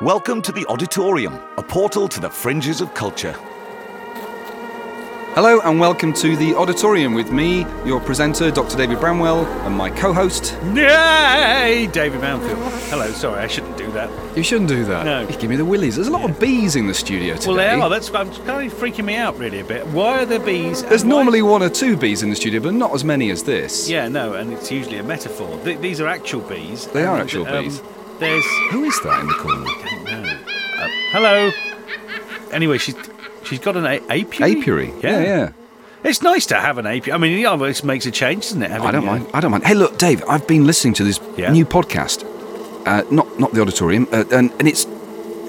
Welcome to the Auditorium, a portal to the fringes of culture. Hello and welcome to the Auditorium with me, your presenter, Dr. David Bramwell, and my co host. Yay! David Mountfield. Hello, sorry, I shouldn't do that. You shouldn't do that. No. You give me the willies. There's a lot of bees in the studio today. Well, they are. That's I'm kind of freaking me out really a bit. Why are there bees? There's and why- normally one or two bees in the studio, but not as many as this. Yeah, no, and it's usually a metaphor. Th- these are actual bees. They are and, actual um, bees. There's. Who is that in the corner? Uh, hello. Anyway, she's she's got an a- apiary. Apiary. Yeah, yeah. It's nice to have an apiary. I mean, yeah, it makes a change, doesn't it? I don't uh, mind. I don't mind. Hey, look, Dave. I've been listening to this Yeah? new podcast. Uh, not not the auditorium, uh, and and it's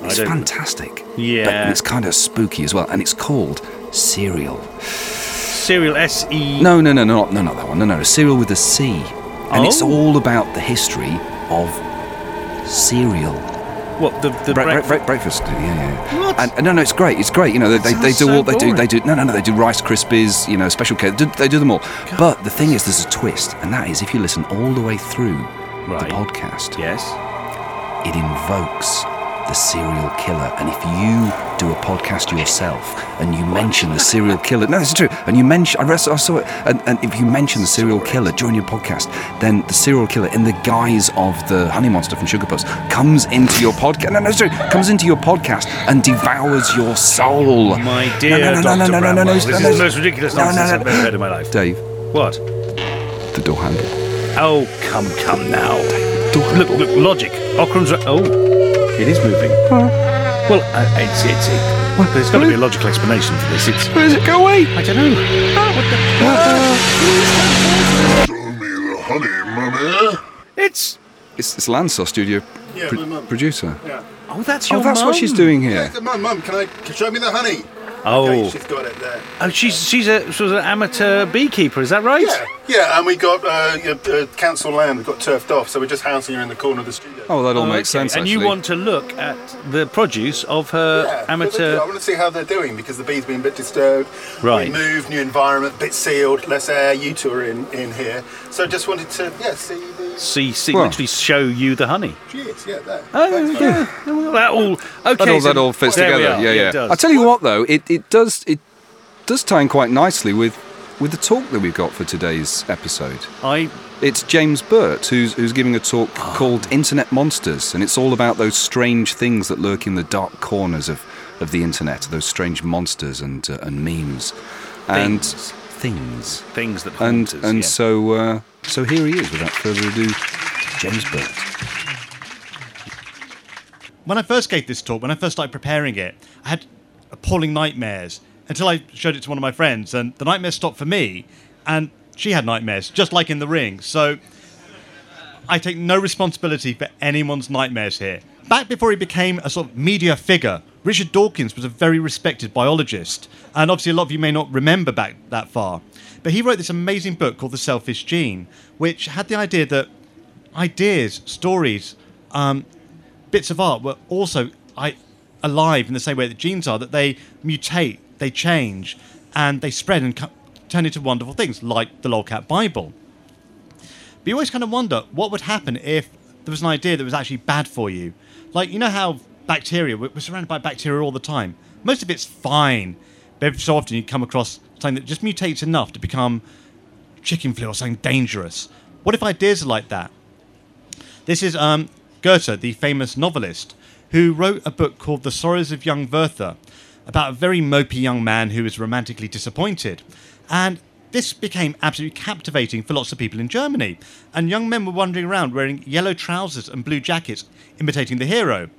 it's fantastic. Yeah. but it's kind of spooky as well, and it's called Serial. Serial S E. No, no, no, no, no, not that one. No, no, Serial with a C, and it's Oh. all about the history of cereal. What the the Bre- bre- breakfast- bre- breakfast. Yeah, yeah. What? And, and no, no, it's great. It's great. You know, they, they, they do so all they do. They do no, no, no. They do Rice Krispies. You know, special K. They do, they do them all. But the thing is, there's a twist, and that is if you listen all the way through Right. the podcast, Yes. it invokes the serial killer. And if you do a podcast yourself and you mention the serial killer, no, this is true. And you mention, I, rest, I saw it, and, and if you mention the serial killer during your podcast, then the serial killer, in the guise of the honey monster from Sugar Puffs, comes into your podcast. No, no, it's true. Comes into your podcast and devours your soul. My dear no, no, Dr. no, no, no, no, Bramwell, no, this no, is no. the most ridiculous No, no, nonsense no, I've ever heard in my life. Dave, What? the door handle. Oh, come, come now. Look, look, logic. Occam's. Ra- oh, it is moving. Well, uh, it's it's it. There's got to be a logical explanation for this. It's. Where does it go away? I don't know. Show me the honey, mummy. It's. It's, it's Lansor Studio Yeah, pro- my mum. producer. Oh, that's your Oh, that's what she's mum. doing Yeah, here. come on, mum. Can I can show me the honey? Oh. Okay, she's got it there. Oh, she's she's a sort of an amateur beekeeper. Is that right? Yeah, yeah, and we got uh, uh, council land. We got turfed off, so we're just housing her in the corner of the studio. Oh, that all Oh, makes okay. sense. And you want to look at the produce of her yeah, amateur. I want to see how they're doing because the bees been a bit disturbed. Right. We moved, new environment, bit sealed, less air. You two are in, in here, so just wanted to yeah see the. See, see, Well. literally show you the honey. She is, yeah, there. Oh, Thanks, yeah. Well, That all. Okay. that all, so that all fits together. are. Yeah, yeah. does. I tell you what, though, it, it does it does tie in quite nicely with with the talk that we've got for today's episode. I It's James Burt who's who's giving a talk Ah. called Internet Monsters, and it's all about those strange things that lurk in the dark corners of, of the internet, those strange monsters and uh, and memes and Things. things. things that And us, and yeah. so uh, so here he is. Without further ado, James Burt. when I first gave this talk, when I first started preparing it, I had appalling nightmares until I showed it to one of my friends, and the nightmares stopped for me, and she had nightmares, just like in the ring. So I take no responsibility for anyone's nightmares here. Back before he became a sort of media figure, Richard Dawkins was a very respected biologist, and obviously a lot of you may not remember back that far. But he wrote this amazing book called The Selfish Gene, which had the idea that ideas, stories, um, bits of art were also I, alive in the same way that genes are, that they mutate, they change, and they spread and co- turn into wonderful things, like the Lolcat Bible. But you always kind of wonder what would happen if there was an idea that was actually bad for you. Like, you know how bacteria, we're surrounded by bacteria all the time. Most of it's fine, but every so often you come across something that just mutates enough to become chicken flu or something dangerous. What if ideas are like that? This is um, Goethe, the famous novelist, who wrote a book called The Sorrows of Young Werther about a very mopey young man who is romantically disappointed. And this became absolutely captivating for lots of people in Germany. And young men were wandering around wearing yellow trousers and blue jackets, imitating the hero.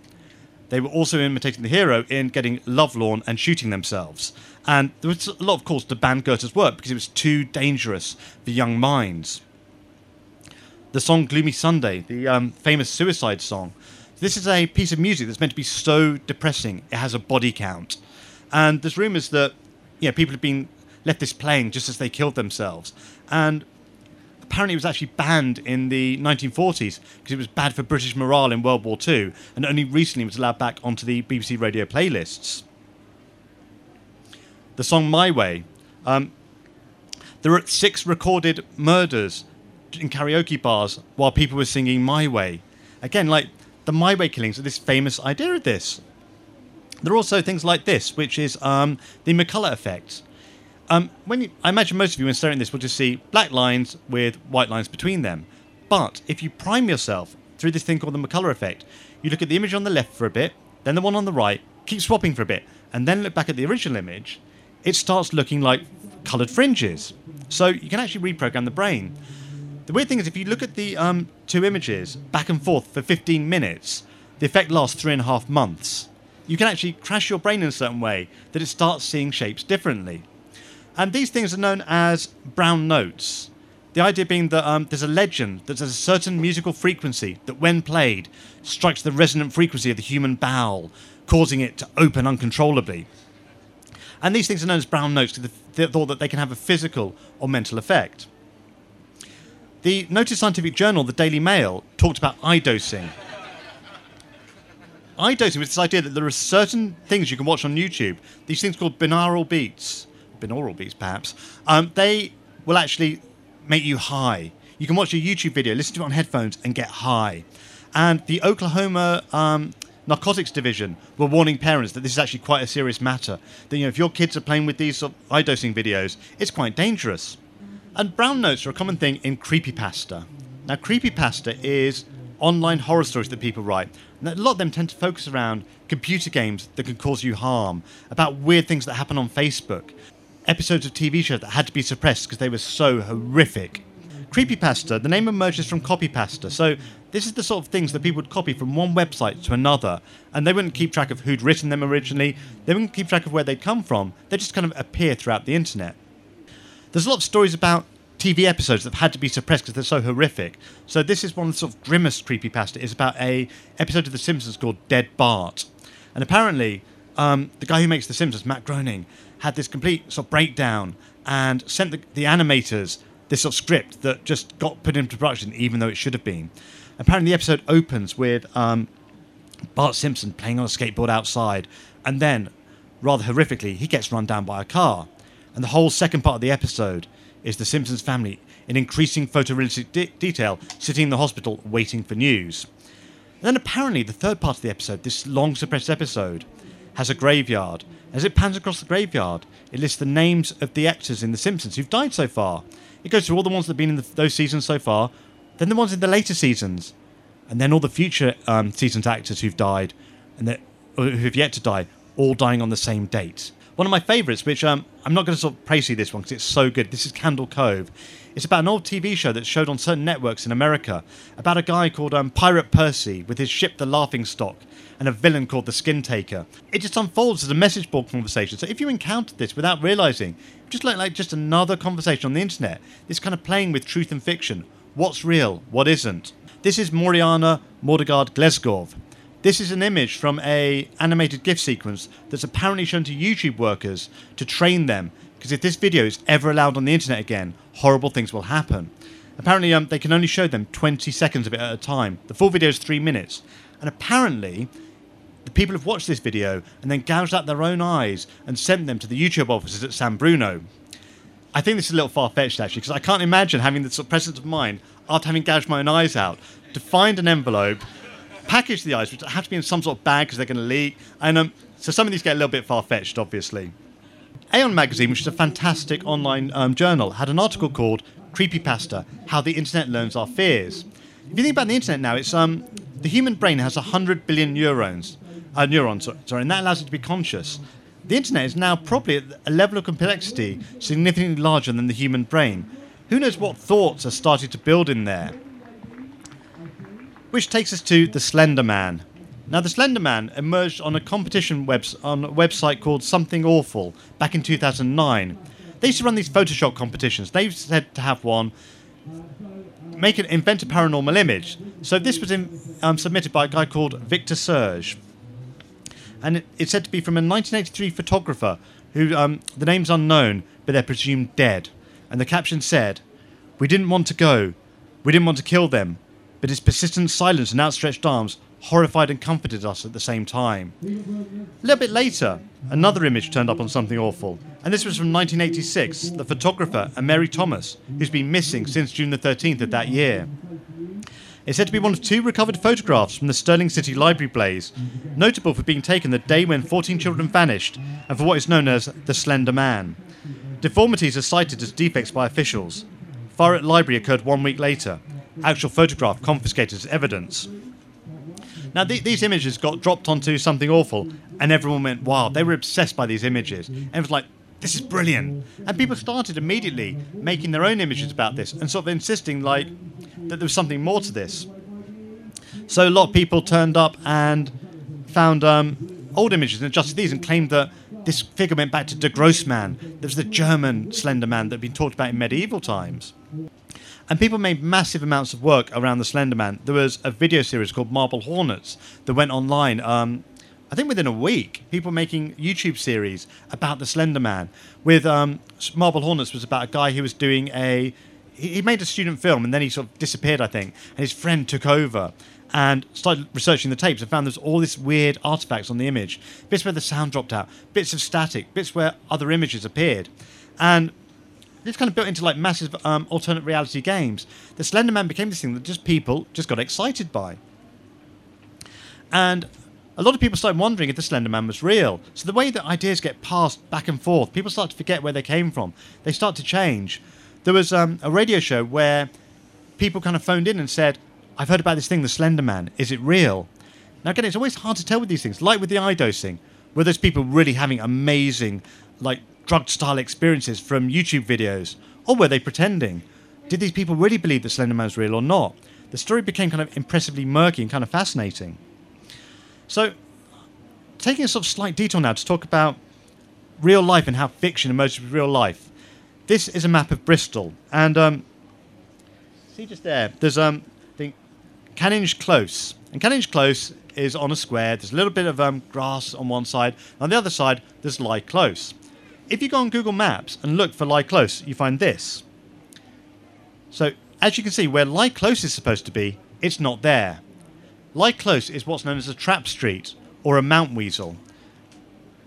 They were also imitating the hero in getting lovelorn and shooting themselves. And there was a lot of calls to ban Goethe's work because it was too dangerous for young minds the song Gloomy Sunday, the um, famous suicide song. This is a piece of music that's meant to be so depressing, it has a body count. And there's rumours that you know, people have been left this playing just as they killed themselves. And apparently it was actually banned in the 1940s because it was bad for British morale in World War II, and only recently was allowed back onto the BBC radio playlists. The song My Way. Um, there were six recorded murders in karaoke bars while people were singing My Way. Again, like the My Way killings are this famous idea of this. There are also things like this, which is um, the McCollough effect. Um, when you, I imagine most of you, when staring at this, will just see black lines with white lines between them. But if you prime yourself through this thing called the McCollough effect, you look at the image on the left for a bit, then the one on the right, keep swapping for a bit, and then look back at the original image, it starts looking like coloured fringes. So you can actually reprogram the brain. The weird thing is, if you look at the um, two images back and forth for 15 minutes, the effect lasts three and a half months. You can actually crash your brain in a certain way that it starts seeing shapes differently. And these things are known as brown notes. The idea being that um, there's a legend that there's a certain musical frequency that, when played, strikes the resonant frequency of the human bowel, causing it to open uncontrollably. And these things are known as brown notes because they thought that they can have a physical or mental effect. The noted scientific journal, the Daily Mail, talked about eye dosing. Eye dosing was this idea that there are certain things you can watch on YouTube, these things called binaural beats, binaural beats perhaps, um, they will actually make you high. You can watch a YouTube video, listen to it on headphones, and get high. And the Oklahoma um, Narcotics Division were warning parents that this is actually quite a serious matter. That you know, if your kids are playing with these sort of eye dosing videos, it's quite dangerous. And brown notes are a common thing in creepypasta. Now, creepypasta is online horror stories that people write. And a lot of them tend to focus around computer games that can cause you harm, about weird things that happen on Facebook, episodes of TV shows that had to be suppressed because they were so horrific. Creepypasta, the name emerges from copypasta. So this is the sort of things that people would copy from one website to another, and they wouldn't keep track of who'd written them originally. They wouldn't keep track of where they'd come from. They just kind of appear throughout the internet. There's a lot of stories about TV episodes that have had to be suppressed because they're so horrific. So this is one of the sort of grimmest creepypasta. It's about a episode of The Simpsons called Dead Bart, and apparently um, the guy who makes The Simpsons, Matt Groening, had this complete sort of breakdown and sent the, the animators this sort of script that just got put into production even though it should have been. Apparently, the episode opens with um, Bart Simpson playing on a skateboard outside, and then, rather horrifically, he gets run down by a car. And the whole second part of the episode is the Simpsons family in increasing photorealistic de- detail sitting in the hospital waiting for news. And then apparently the third part of the episode, this long suppressed episode, has a graveyard. As it pans across the graveyard, it lists the names of the actors in The Simpsons who've died so far. It goes through all the ones that have been in the, those seasons so far, then the ones in the later seasons, and then all the future um, seasons actors who've died and that, who've yet to die, all dying on the same date. One of my favourites, which um, I'm not going to sort of praise you this one because it's so good. This is Candle Cove. It's about an old TV show that's showed on certain networks in America about a guy called um, Pirate Percy with his ship, the Laughing Stock, and a villain called the Skin Taker. It just unfolds as a message board conversation. So if you encountered this without realising, just like, like just another conversation on the internet, this kind of playing with truth and fiction what's real, what isn't. This is Mereana Mordegard Glesgorv. This is an image from a animated GIF sequence that's apparently shown to YouTube workers to train them, because if this video is ever allowed on the internet again, horrible things will happen. Apparently, um, they can only show them 20 seconds of it at a time. The full video is three minutes. And apparently, the people have watched this video and then gouged out their own eyes and sent them to the YouTube offices at San Bruno. I think this is a little far fetched actually, because I can't imagine having the sort of presence of mind after having gouged my own eyes out to find an envelope, package the eyes, which have to be in some sort of bag because they're going to leak. And um, so some of these get a little bit far fetched, obviously. Aeon magazine, which is a fantastic online um, journal, had an article called "Creepypasta: How the Internet Learns Our Fears." If you think about the internet now, it's um, the human brain has 100 billion neurons, uh, neurons, sorry, and that allows it to be conscious. The internet is now probably at a level of complexity significantly larger than the human brain. Who knows what thoughts are started to build in there? Which takes us to the Slender Man. Now, the Slender Man emerged on a competition webs- on a website called Something Awful back in 2009. They used to run these Photoshop competitions. They've said to have one, make an invent a paranormal image. So this was in, um, submitted by a guy called Victor Surge and it, it's said to be from a 1983 photographer who um, the name's unknown, but they're presumed dead. And the caption said, "We didn't want to go, we didn't want to kill them, but his persistent silence and outstretched arms horrified and comforted us at the same time." A little bit later, another image turned up on something awful, and this was from 1986. The photographer, a Mary Thomas, who's been missing since June the 13th of that year. It's said to be one of two recovered photographs from the Stirling City Library blaze, notable for being taken the day when 14 children vanished and for what is known as the Slender Man. Deformities are cited as defects by officials. Fire at library occurred one week later. Actual photograph confiscated as evidence. Now, th- these images got dropped onto something awful, and everyone went wild. They were obsessed by these images. And it was like, this is brilliant. And people started immediately making their own images about this and sort of insisting, like, that there was something more to this. So a lot of people turned up and found um, old images and adjusted these and claimed that this figure went back to De Grossman. There was the German Slender Man that had been talked about in medieval times. And people made massive amounts of work around the Slender Man. There was a video series called Marble Hornets that went online. Um, I think within a week, people making YouTube series about the Slender Man. With um, Marble Hornets was about a guy who was doing a. He made a student film and then he sort of disappeared, I think. And his friend took over and started researching the tapes and found there's all this weird artifacts on the image. Bits where the sound dropped out, bits of static, bits where other images appeared. And this kind of built into like massive um, alternate reality games. The Slender Man became this thing that just people just got excited by. And a lot of people started wondering if the Slender Man was real. So the way that ideas get passed back and forth, people start to forget where they came from. They start to change. There was um, a radio show where people kind of phoned in and said, I've heard about this thing, the Slender Man. Is it real? Now, again, it's always hard to tell with these things. Like with the eye dosing, were those people really having amazing, like drug style experiences from YouTube videos? Or were they pretending? Did these people really believe that Slender Man was real or not? The story became kind of impressively murky and kind of fascinating. So, taking a sort of slight detour now to talk about real life and how fiction emerges with real life. This is a map of Bristol, and um, see just there. There's um, the Canninge Close, and Canninge Close is on a square. There's a little bit of um, grass on one side. On the other side, there's Lie Close. If you go on Google Maps and look for Lie Close, you find this. So, as you can see, where Lie Close is supposed to be, it's not there. Lie Close is what's known as a trap street or a Mountweazel.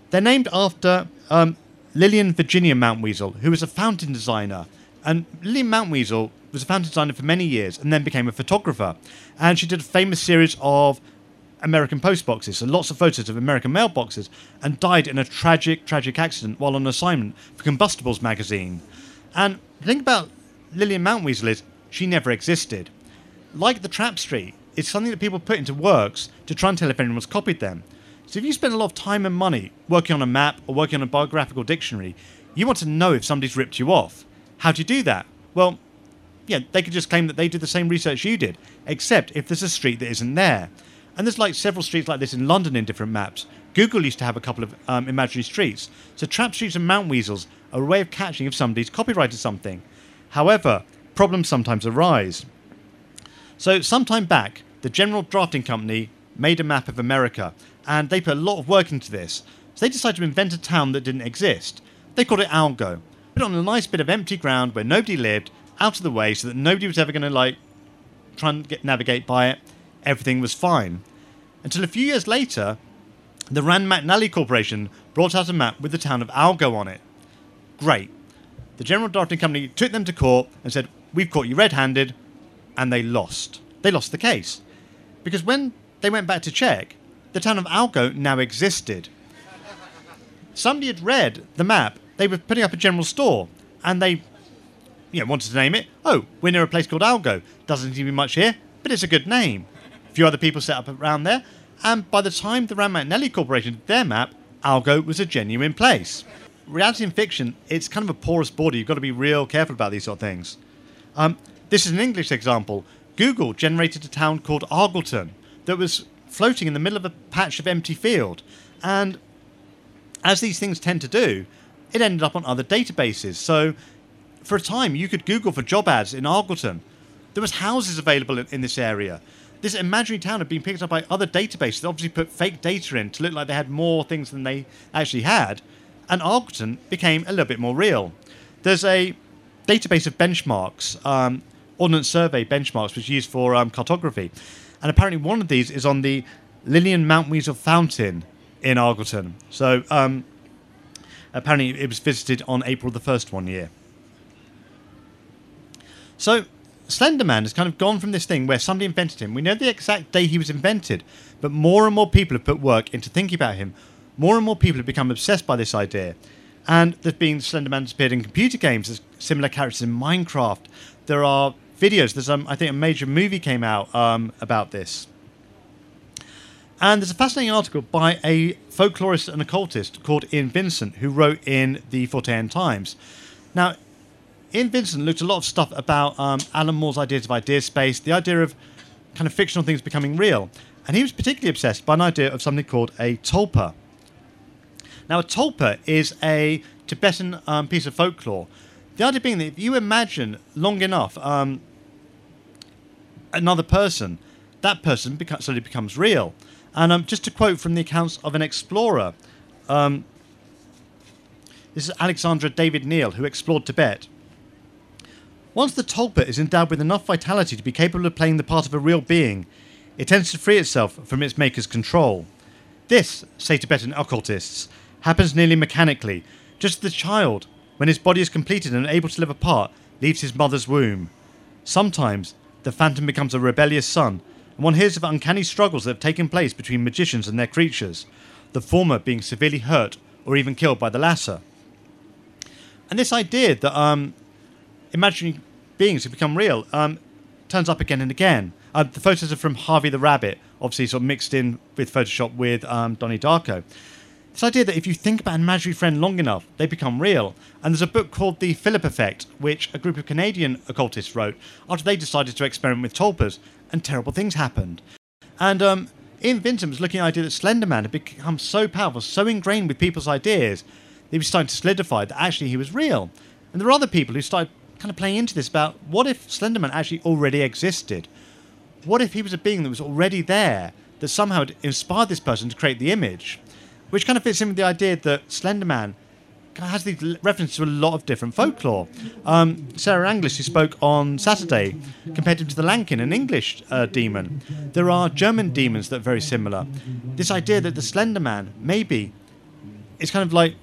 They're named after um, Lillian Virginia Mountweazel, who was a fountain designer. And Lillian Mountweazel was a fountain designer for many years and then became a photographer. And she did a famous series of American post boxes, so lots of photos of American mailboxes, and died in a tragic, tragic accident while on assignment for Combustibles magazine. And the thing about Lillian Mountweazel is she never existed. Like the Trap Street, it's something that people put into works to try and tell if anyone's copied them. So if you spend a lot of time and money working on a map or working on a biographical dictionary, you want to know if somebody's ripped you off. How do you do that? Well, yeah, they could just claim that they did the same research you did, except if there's a street that isn't there. And there's like several streets like this in London in different maps. Google used to have a couple of um, imaginary streets. So trap streets and mountweazels are a way of catching if somebody's copyrighted something. However, problems sometimes arise. So, sometime back, the General Drafting Company made a map of America, and they put a lot of work into this. So, they decided to invent a town that didn't exist. They called it Agloe. Put it on a nice bit of empty ground where nobody lived, out of the way, so that nobody was ever going to like try and get, navigate by it. Everything was fine. Until a few years later, the Rand McNally Corporation brought out a map with the town of Agloe on it. Great. The General Drafting Company took them to court and said, We've caught you red handed, and they lost. They lost the case. Because when they went back to check, the town of Agloe now existed. Somebody had read the map, they were putting up a general store, and they you know, wanted to name it. Oh, we're near a place called Agloe. Doesn't seem to be much here, but it's a good name. Few other people set up around there, and by the time the Rand McNally Corporation did their map, Agloe was a genuine place. Reality and fiction, it's kind of a porous border. You've got to be real careful about these sort of things. Um, this is an English example. Google generated a town called Argleton that was floating in the middle of a patch of empty field. And as these things tend to do, it ended up on other databases. So for a time, you could Google for job ads in Argleton. There was houses available in this area. This imaginary town had been picked up by other databases that obviously put fake data in to look like they had more things than they actually had. And Argleton became a little bit more real. There's a database of benchmarks, um, Ordnance Survey benchmarks, which is used for um, cartography. And apparently, one of these is on the Lillian Mountweazel Fountain in Argleton. So, um, apparently, it was visited on April the 1st one year. So, Slenderman has kind of gone from this thing where somebody invented him. We know the exact day he was invented, but more and more people have put work into thinking about him. More and more people have become obsessed by this idea. And there's been Slenderman has appeared in computer games. There's similar characters in Minecraft. There are videos. There's um, I think a major movie came out um, about this. And there's a fascinating article by a folklorist and occultist called Ian Vincent, who wrote in the Fortean Times. Now, Ian Vincent looked a lot of stuff about um, Alan Moore's ideas of idea space, the idea of kind of fictional things becoming real. And he was particularly obsessed by an idea of something called a tulpa. Now, a tulpa is a Tibetan um, piece of folklore. The idea being that if you imagine long enough um, another person, that person beca- suddenly becomes real. And um, just to quote from the accounts of an explorer, um, this is Alexandra David-Néel, who explored Tibet. Once the tulpa is endowed with enough vitality to be capable of playing the part of a real being, it tends to free itself from its maker's control. This, say Tibetan occultists, happens nearly mechanically, just as the child, when his body is completed and able to live apart, leaves his mother's womb. Sometimes, the phantom becomes a rebellious son, and one hears of uncanny struggles that have taken place between magicians and their creatures, the former being severely hurt or even killed by the latter. And this idea that um, imaginary beings who become real um, turns up again and again. Uh, the photos are from Harvey the Rabbit, obviously sort of mixed in with Photoshop with um, Donnie Darko. This idea that if you think about an imaginary friend long enough, they become real. And there's a book called The Philip Effect, which a group of Canadian occultists wrote after they decided to experiment with tulpas, and terrible things happened. And um, Ian Vincent was looking at the idea that Slenderman had become so powerful, so ingrained with people's ideas, that he was starting to solidify that actually he was real. And there were other people who started kind of playing into this about what if Slenderman actually already existed? What if he was a being that was already there that somehow inspired this person to create the image? Which kind of fits in with the idea that Slenderman has these references to a lot of different folklore. Um, Sarah Anglish, who spoke on Saturday, compared him to the Lankin, an English uh, demon. There are German demons that are very similar. This idea that the Slender Man maybe is kind of like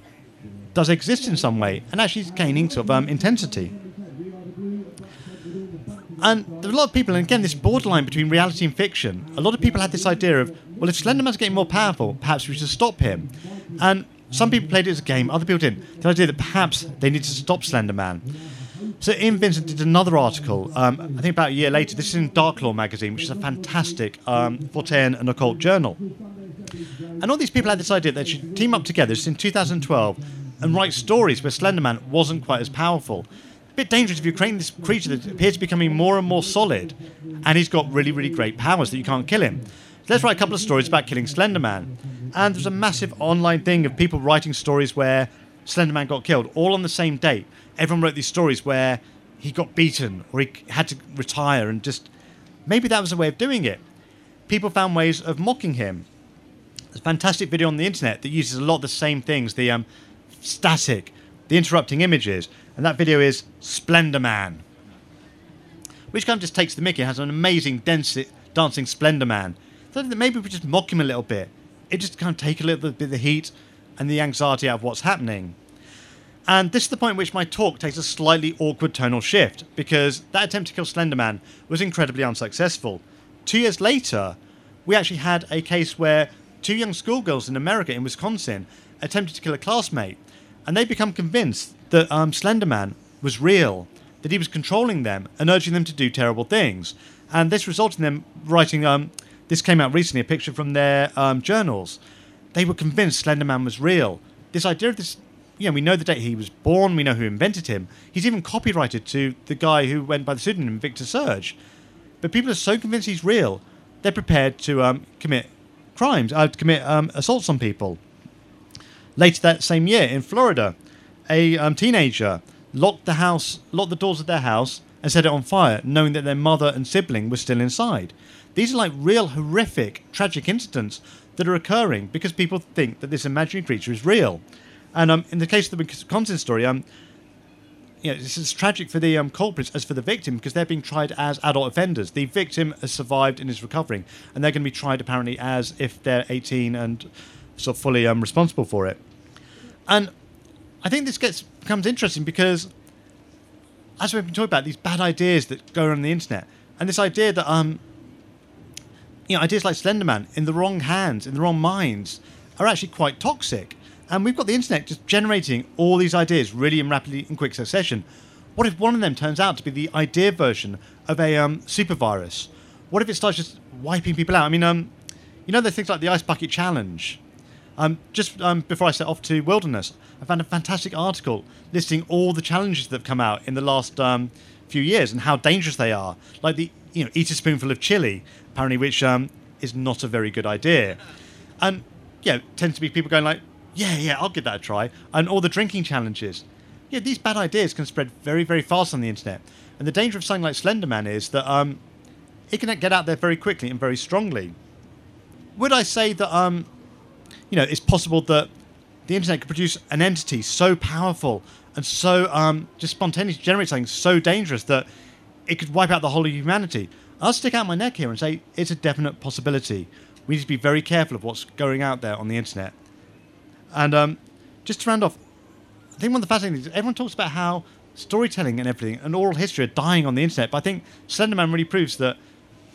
does exist in some way and actually is gaining sort of um, intensity. And there a lot of people, and again, this borderline between reality and fiction. A lot of people had this idea of, well, if Slenderman's getting more powerful, perhaps we should stop him. And some people played it as a game, other people didn't. The idea that perhaps they need to stop Slenderman. So Ian Vincent did another article, um, I think about a year later. This is in Dark Lore magazine, which is a fantastic um, and occult journal. And all these people had this idea that they should team up together, this is in 2012, and write stories where Slenderman wasn't quite as powerful. Bit dangerous if you're creating this creature that appears to be becoming more and more solid, and he's got really, really great powers that you can't kill him. Let's write a couple of stories about killing Slenderman. And there's a massive online thing of people writing stories where Slenderman got killed, all on the same date. Everyone wrote these stories where he got beaten or he had to retire, and just maybe that was a way of doing it. People found ways of mocking him. There's a fantastic video on the internet that uses a lot of the same things the um, static, the interrupting images, and that video is Splendor Man, which kind of just takes the mickey. Has an amazing dense, dancing Splendor Man. So maybe we just mock him a little bit. It just kind of take a little bit of the heat and the anxiety out of what's happening. And this is the point at which my talk takes a slightly awkward tonal shift, because that attempt to kill Slenderman was incredibly unsuccessful. Two years later, we actually had a case where two young schoolgirls in America, in Wisconsin, attempted to kill a classmate, and they become convinced that um, Slenderman was real, that he was controlling them and urging them to do terrible things. And this resulted in them writing, um, this came out recently, a picture from their um, journals. They were convinced Slenderman was real. This idea of this, you know, we know the date he was born, we know who invented him. He's even copyrighted to the guy who went by the pseudonym Victor Surge. But people are so convinced he's real, they're prepared to um, commit crimes, uh, to commit um, assaults on people. Later that same year in Florida, a um, teenager locked the house, locked the doors of their house, and set it on fire, knowing that their mother and sibling were still inside. These are like real horrific, tragic incidents that are occurring because people think that this imaginary creature is real. And um, in the case of the Wisconsin story, um, you know, this is tragic for the um, culprits as for the victim because they're being tried as adult offenders. The victim has survived and is recovering, and they're going to be tried apparently as if they're 18 and sort of fully um, responsible for it. And I think this gets becomes interesting because as we've been talking about, these bad ideas that go around the internet, and this idea that um, you know, ideas like Slenderman in the wrong hands, in the wrong minds, are actually quite toxic. And we've got the internet just generating all these ideas really in rapidly in quick succession. What if one of them turns out to be the idea version of a um, super virus? What if it starts just wiping people out? I mean, um, you know, there's things like the Ice Bucket Challenge. Um, just um, before I set off to Wilderness, I found a fantastic article listing all the challenges that have come out in the last um, few years and how dangerous they are. Like the, you know, eat a spoonful of chili, apparently, which um, is not a very good idea. And, yeah, tends to be people going like, yeah, yeah, I'll give that a try. And all the drinking challenges. Yeah, these bad ideas can spread very, very fast on the internet. And the danger of something like Slenderman is that um, it can get out there very quickly and very strongly. Would I say that um, you know, it's possible that the internet could produce an entity so powerful and so um, just spontaneously generate something so dangerous that it could wipe out the whole of humanity. I'll stick out my neck here and say it's a definite possibility. We need to be very careful of what's going out there on the internet. And um, just to round off, I think one of the fascinating things, everyone talks about how storytelling and everything and oral history are dying on the internet, but I think Slenderman really proves that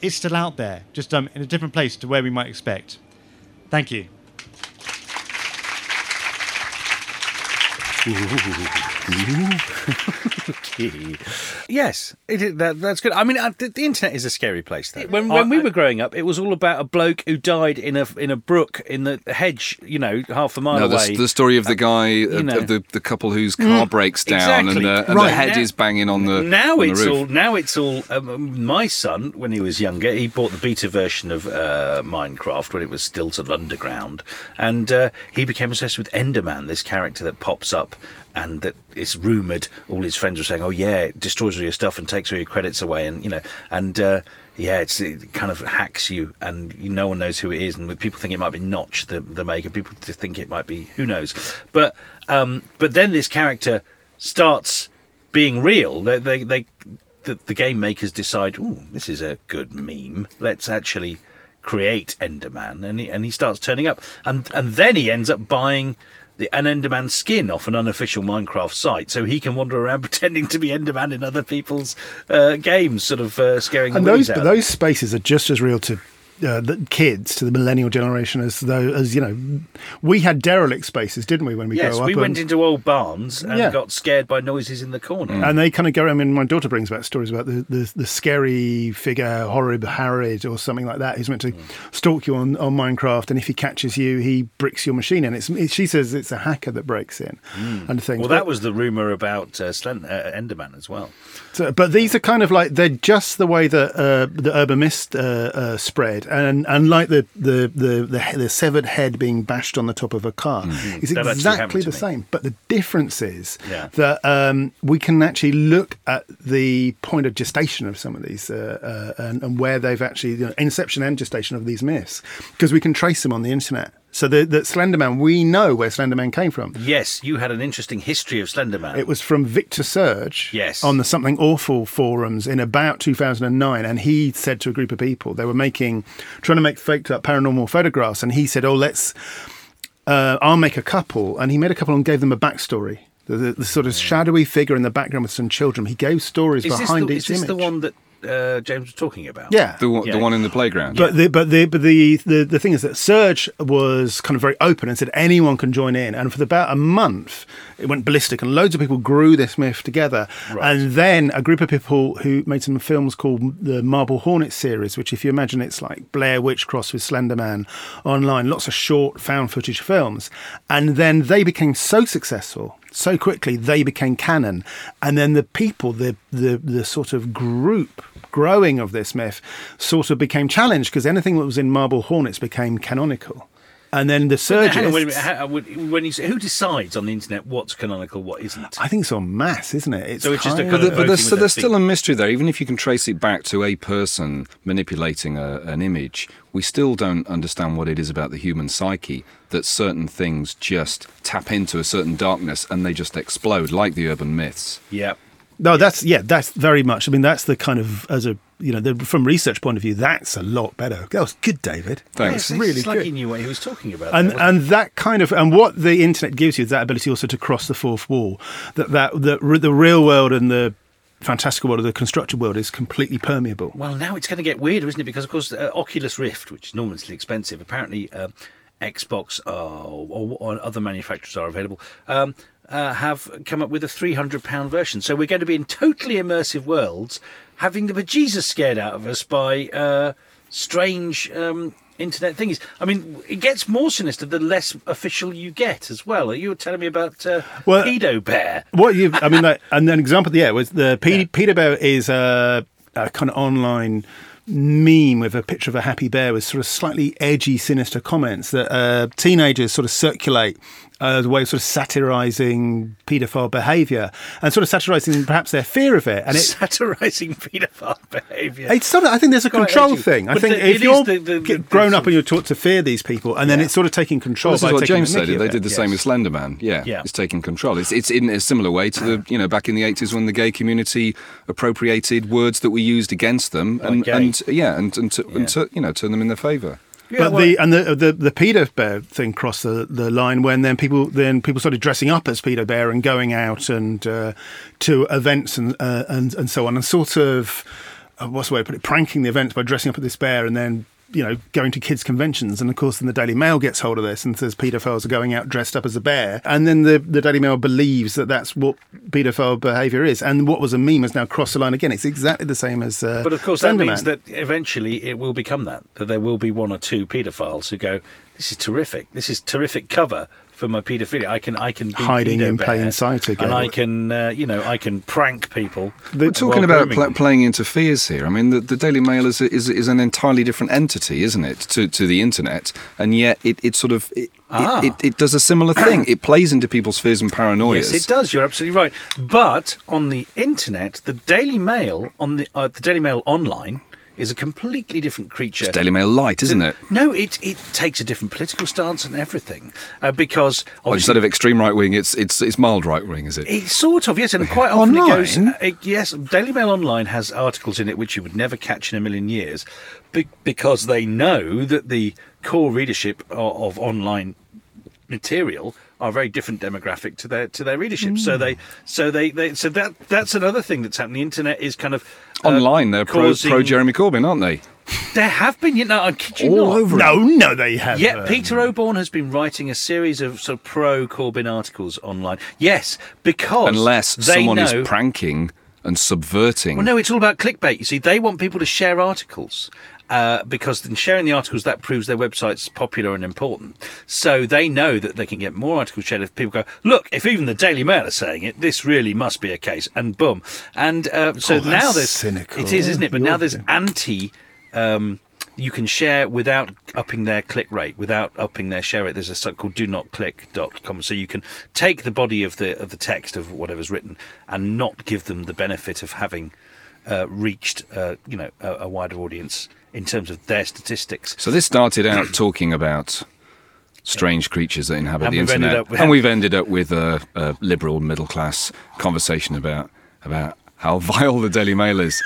it's still out there, just um, in a different place to where we might expect. Thank you. Ooh. Yes, it, is- that, that's good. I mean, uh, the, the internet is a scary place. Though. When, when we were growing up, it was all about a bloke who died in a in a brook in the hedge, you know, half a mile No, the, away. the story of the guy, of, know. of the, the couple whose car breaks down exactly. and, the, and Right. the head Now- is banging on the now on the it's roof. all now it's all um, my son when he was younger he bought the beta version of uh, minecraft when it was still sort of underground and uh, he became obsessed with enderman this character that pops up and that it's rumored all his friends were saying oh yeah it destroys all your stuff and takes all your credits away and you know and uh, yeah, it kind of hacks you, and you, no one knows who it is. And people think it might be Notch, the the maker. People think it might be who knows. But um, but then this character starts being real. They they, they the, the game makers decide, oh, this is a good meme. Let's actually create Enderman, and he, and he starts turning up, and and then he ends up buying. The, an Enderman skin off an unofficial Minecraft site, so he can wander around pretending to be Enderman in other people's uh, games, sort of uh, scaring the and those those spaces are just as real to uh, the kids to the millennial generation as though as you know we had derelict spaces didn't we when we Yes, grew up we went and, into old barns and Yeah. got scared by noises in the corner. and they kind of go I mean my daughter brings back stories about the, the, the scary figure Horrid Harrid or something like that who's meant to Mm. stalk you on, on Minecraft and if he catches you he bricks your machine in it's it, she says it's a hacker that breaks in and things Mm. well, But- that was the rumor about uh, Slen- uh, Enderman as well. So, but these are kind of like they're just the way that uh, the urban mist uh, uh, spread, and and like the the, the the the severed head being bashed on the top of a car Mm-hmm. That exactly the same. But the difference is Yeah. that um, we can actually look at the point of gestation of some of these uh, uh, and, and where they've actually you know, inception and gestation of these myths because we can trace them on the internet. So the, the Slenderman, we know where Slenderman came from. Yes, you had an interesting history of Slenderman. It was from Victor Surge Yes. on the Something Awful forums in about 2009. And he said to a group of people, they were making, trying to make faked up paranormal photographs. And he said, Oh, let's, uh, I'll make a couple. And he made a couple and gave them a backstory. The, the, the sort of shadowy figure in the background with some children. He gave stories is behind the, each is this image. the one that uh, James was talking about? Yeah. The, one- Yeah. the one in the playground. But the but the but the, the the thing is that Surge was kind of very open and said anyone can join in, and for about a month it went ballistic, and loads of people grew this myth together, and then a group of people who made some films called the Marble Hornet series, which if you imagine it's like Blair Witch cross with Slenderman online, lots of short found footage films, and then they became so successful so quickly they became canon. And then the people the the the sort of group growing of this myth sort of became challenged because anything that was in marble hornets became canonical and then the Hang on, wait a surgeons minute. How- would- When you say, who decides on the internet what's canonical, what isn't? i think it's on mass isn't it it's, So it's just a kind kind But, of but there's, so there's still a mystery there. Even if you can trace it back to a person manipulating a, an image, we still don't understand what it is about the human psyche that certain things just tap into a certain darkness and they just explode, like the urban myths. Yeah. no that's yeah that's very much i mean that's the kind of as a you know the, from research point of view that's a lot better that was good david Thanks. That's really it's like good he knew what he was talking about. and there, wasn't and that kind of and what the internet gives you is that ability also to cross the fourth wall that that that re- the real world and the fantastical world of the constructed world is completely permeable. Well, now it's going to get weirder, isn't it? Because of course, uh, Oculus Rift, which is enormously expensive, apparently uh, Xbox uh, or, or other manufacturers are available. Um, uh, have come up with a three hundred pound version, so we're going to be in totally immersive worlds, having the bejesus scared out of us by uh, strange um, internet things. I mean, it gets more sinister the less official you get as well. You were telling me about uh, Well- Pedo Bear. What you, I mean, like, and an example, yeah, was the P- Pedo Bear is a, a kind of online meme with a picture of a happy bear with sort of slightly edgy, sinister comments that uh, teenagers sort of circulate as a way of sort of satirizing paedophile behaviour and sort of satirizing perhaps their fear of it. And it, Satirizing paedophile behaviour. It's sort of. I think there's a Quite control edgy. thing. I But think the- if you're is the- the- the- grown up and you're taught to fear these people, and then it's sort of taking control. This is what taking James said. They did it. the same with Slenderman. Yeah, Yeah. it's taking control. It's it's in a similar way to the you know back in the eighties when the gay community appropriated words that we used against them and, gay. and yeah and and, to, and to, you know turn them in their favour. Yeah, but well- the and the the the pedo bear thing crossed the, the line when then people then people started dressing up as pedo bear and going out and uh, to events and uh, and and so on and sort of uh, what's the way to put it pranking the events by dressing up as this bear and then you know going to kids conventions and of course then the Daily Mail gets hold of this and says paedophiles are going out dressed up as a bear and then the the Daily Mail believes that that's what paedophile behaviour is and what was a meme has now crossed the line again it's exactly the same as uh, But of course, that means that eventually it will become that. That there will be one or two paedophiles who go, "This is terrific. This is terrific cover for my paedophilia. I can, I can be Hiding in pedo plain sight again. and I can, uh, you know, I can prank people." We're talking about pl- playing into fears here. I mean, the, the Daily Mail is, a, is is an entirely different entity, isn't it, to, to the internet? And yet, it, it sort of it, Ah. it, it, it does a similar thing. It plays into people's fears and paranoias. Yes, it does. You're absolutely right. But on the internet, the Daily Mail on the uh, the Daily Mail online is a completely different creature. It's Daily Mail light, isn't it? No, it it takes a different political stance and everything uh, because Well, instead of extreme right wing, it's it's it's mild right wing, is it? It sort of yes, and quite often it goes. Online? uh, yes, Daily Mail Online has articles in it which you would never catch in a million years, be- because they know that the core readership of, of online material are a very different demographic to their to their readership. So they so they, they so that that's another thing that's happening. The internet is kind of Online, they're pro, causing- pro Jeremy Corbyn, aren't they? There have been, you know, I kid you All not. over no no they have Yeah, uh, Peter Oborne has been writing a series of sort of pro Corbyn articles online. Yes, because Unless someone know, is pranking and subverting. Well, no, it's all about clickbait. You see, they want people to share articles. Uh, because in sharing the articles, that proves their website's popular and important. So they know that they can get more articles shared if people go, look, if even the Daily Mail are saying it, this really must be a case, and boom. And uh, so Oh, now there's cynical. it is, isn't it? But now You're- there's anti. Um, you can share without upping their click rate, without upping their share rate. There's a site called do not click.com. So you can take the body of the of the text of whatever's written and not give them the benefit of having uh, reached uh, you know a, a wider audience in terms of their statistics. So this started out talking about strange creatures that inhabit And the internet, with- and we've ended up with a, a liberal middle class conversation about about how vile the Daily Mail is.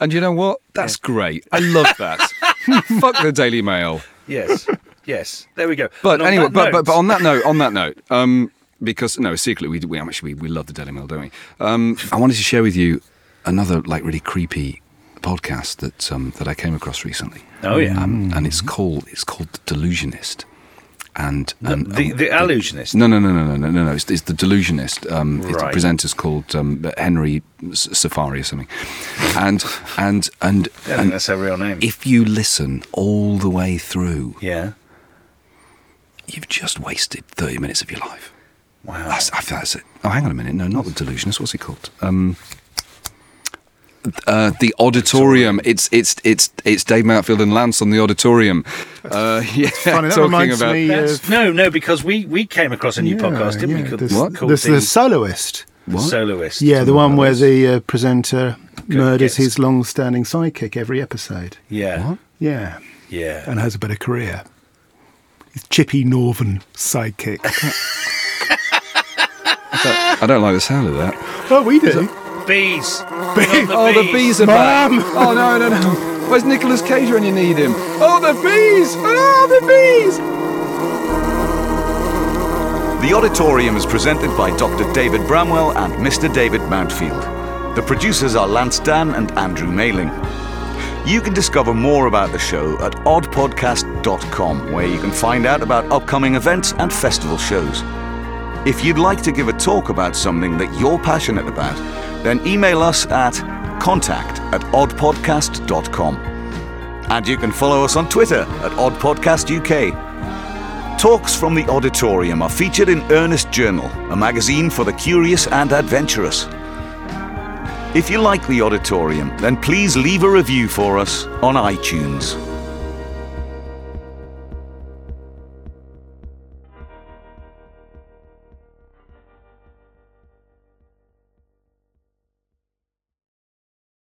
And you know what? That's great. I love that. Fuck the Daily Mail. Yes, yes. There we go. But anyway, but, but but on that note, on that note, um, because no, secretly we we actually we, we love the Daily Mail, don't we? Um, I wanted to share with you another like really creepy podcast that um, that I came across recently. Oh, yeah. um, and it's called it's called The Delusionist, and, and the um, the illusionist. no, no, no, no, no, no, no, no. It's, it's the Delusionist. Um, it's the presenter's called um, Henry Safari or something, and and and, I think and that's her real name. if you listen all the way through, yeah. you've just wasted thirty minutes of your life. Wow. That's, that's it. Oh, hang on a minute. No, not the Delusionist. What's it called? Um, uh, the auditorium. It's it's it's it's Dave Mountfield and Lance on the auditorium. Uh, yeah, funny, that talking about me of no, no, because we, we came across a new podcast, didn't we? yeah, Called, this, What? called this, the, the soloist the Soloist. Yeah, the one where the uh, presenter murders gets- his long-standing sidekick every episode. Yeah. Yeah, Yeah. and has a better career. His chippy northern sidekick. I don't like the sound of that. oh, we do. Bees. Oh, the bees are back. Oh no, no, no. Where's Nicolas Cage when you need him? Oh, the bees! Oh, the bees! The Auditorium is presented by Dr. David Bramwell and Mr. David Mountfield. The producers are Lance Dann and Andrew Mailing. You can discover more about the show at oddpodcast.com, where you can find out about upcoming events and festival shows. If you'd like to give a talk about something that you're passionate about, then email us at contact at oddpodcast.com. And you can follow us on Twitter at oddpodcastuk. Talks from the Odditorium are featured in Ernest Journal, a magazine for the curious and adventurous. If you like the Odditorium, then please leave a review for us on iTunes.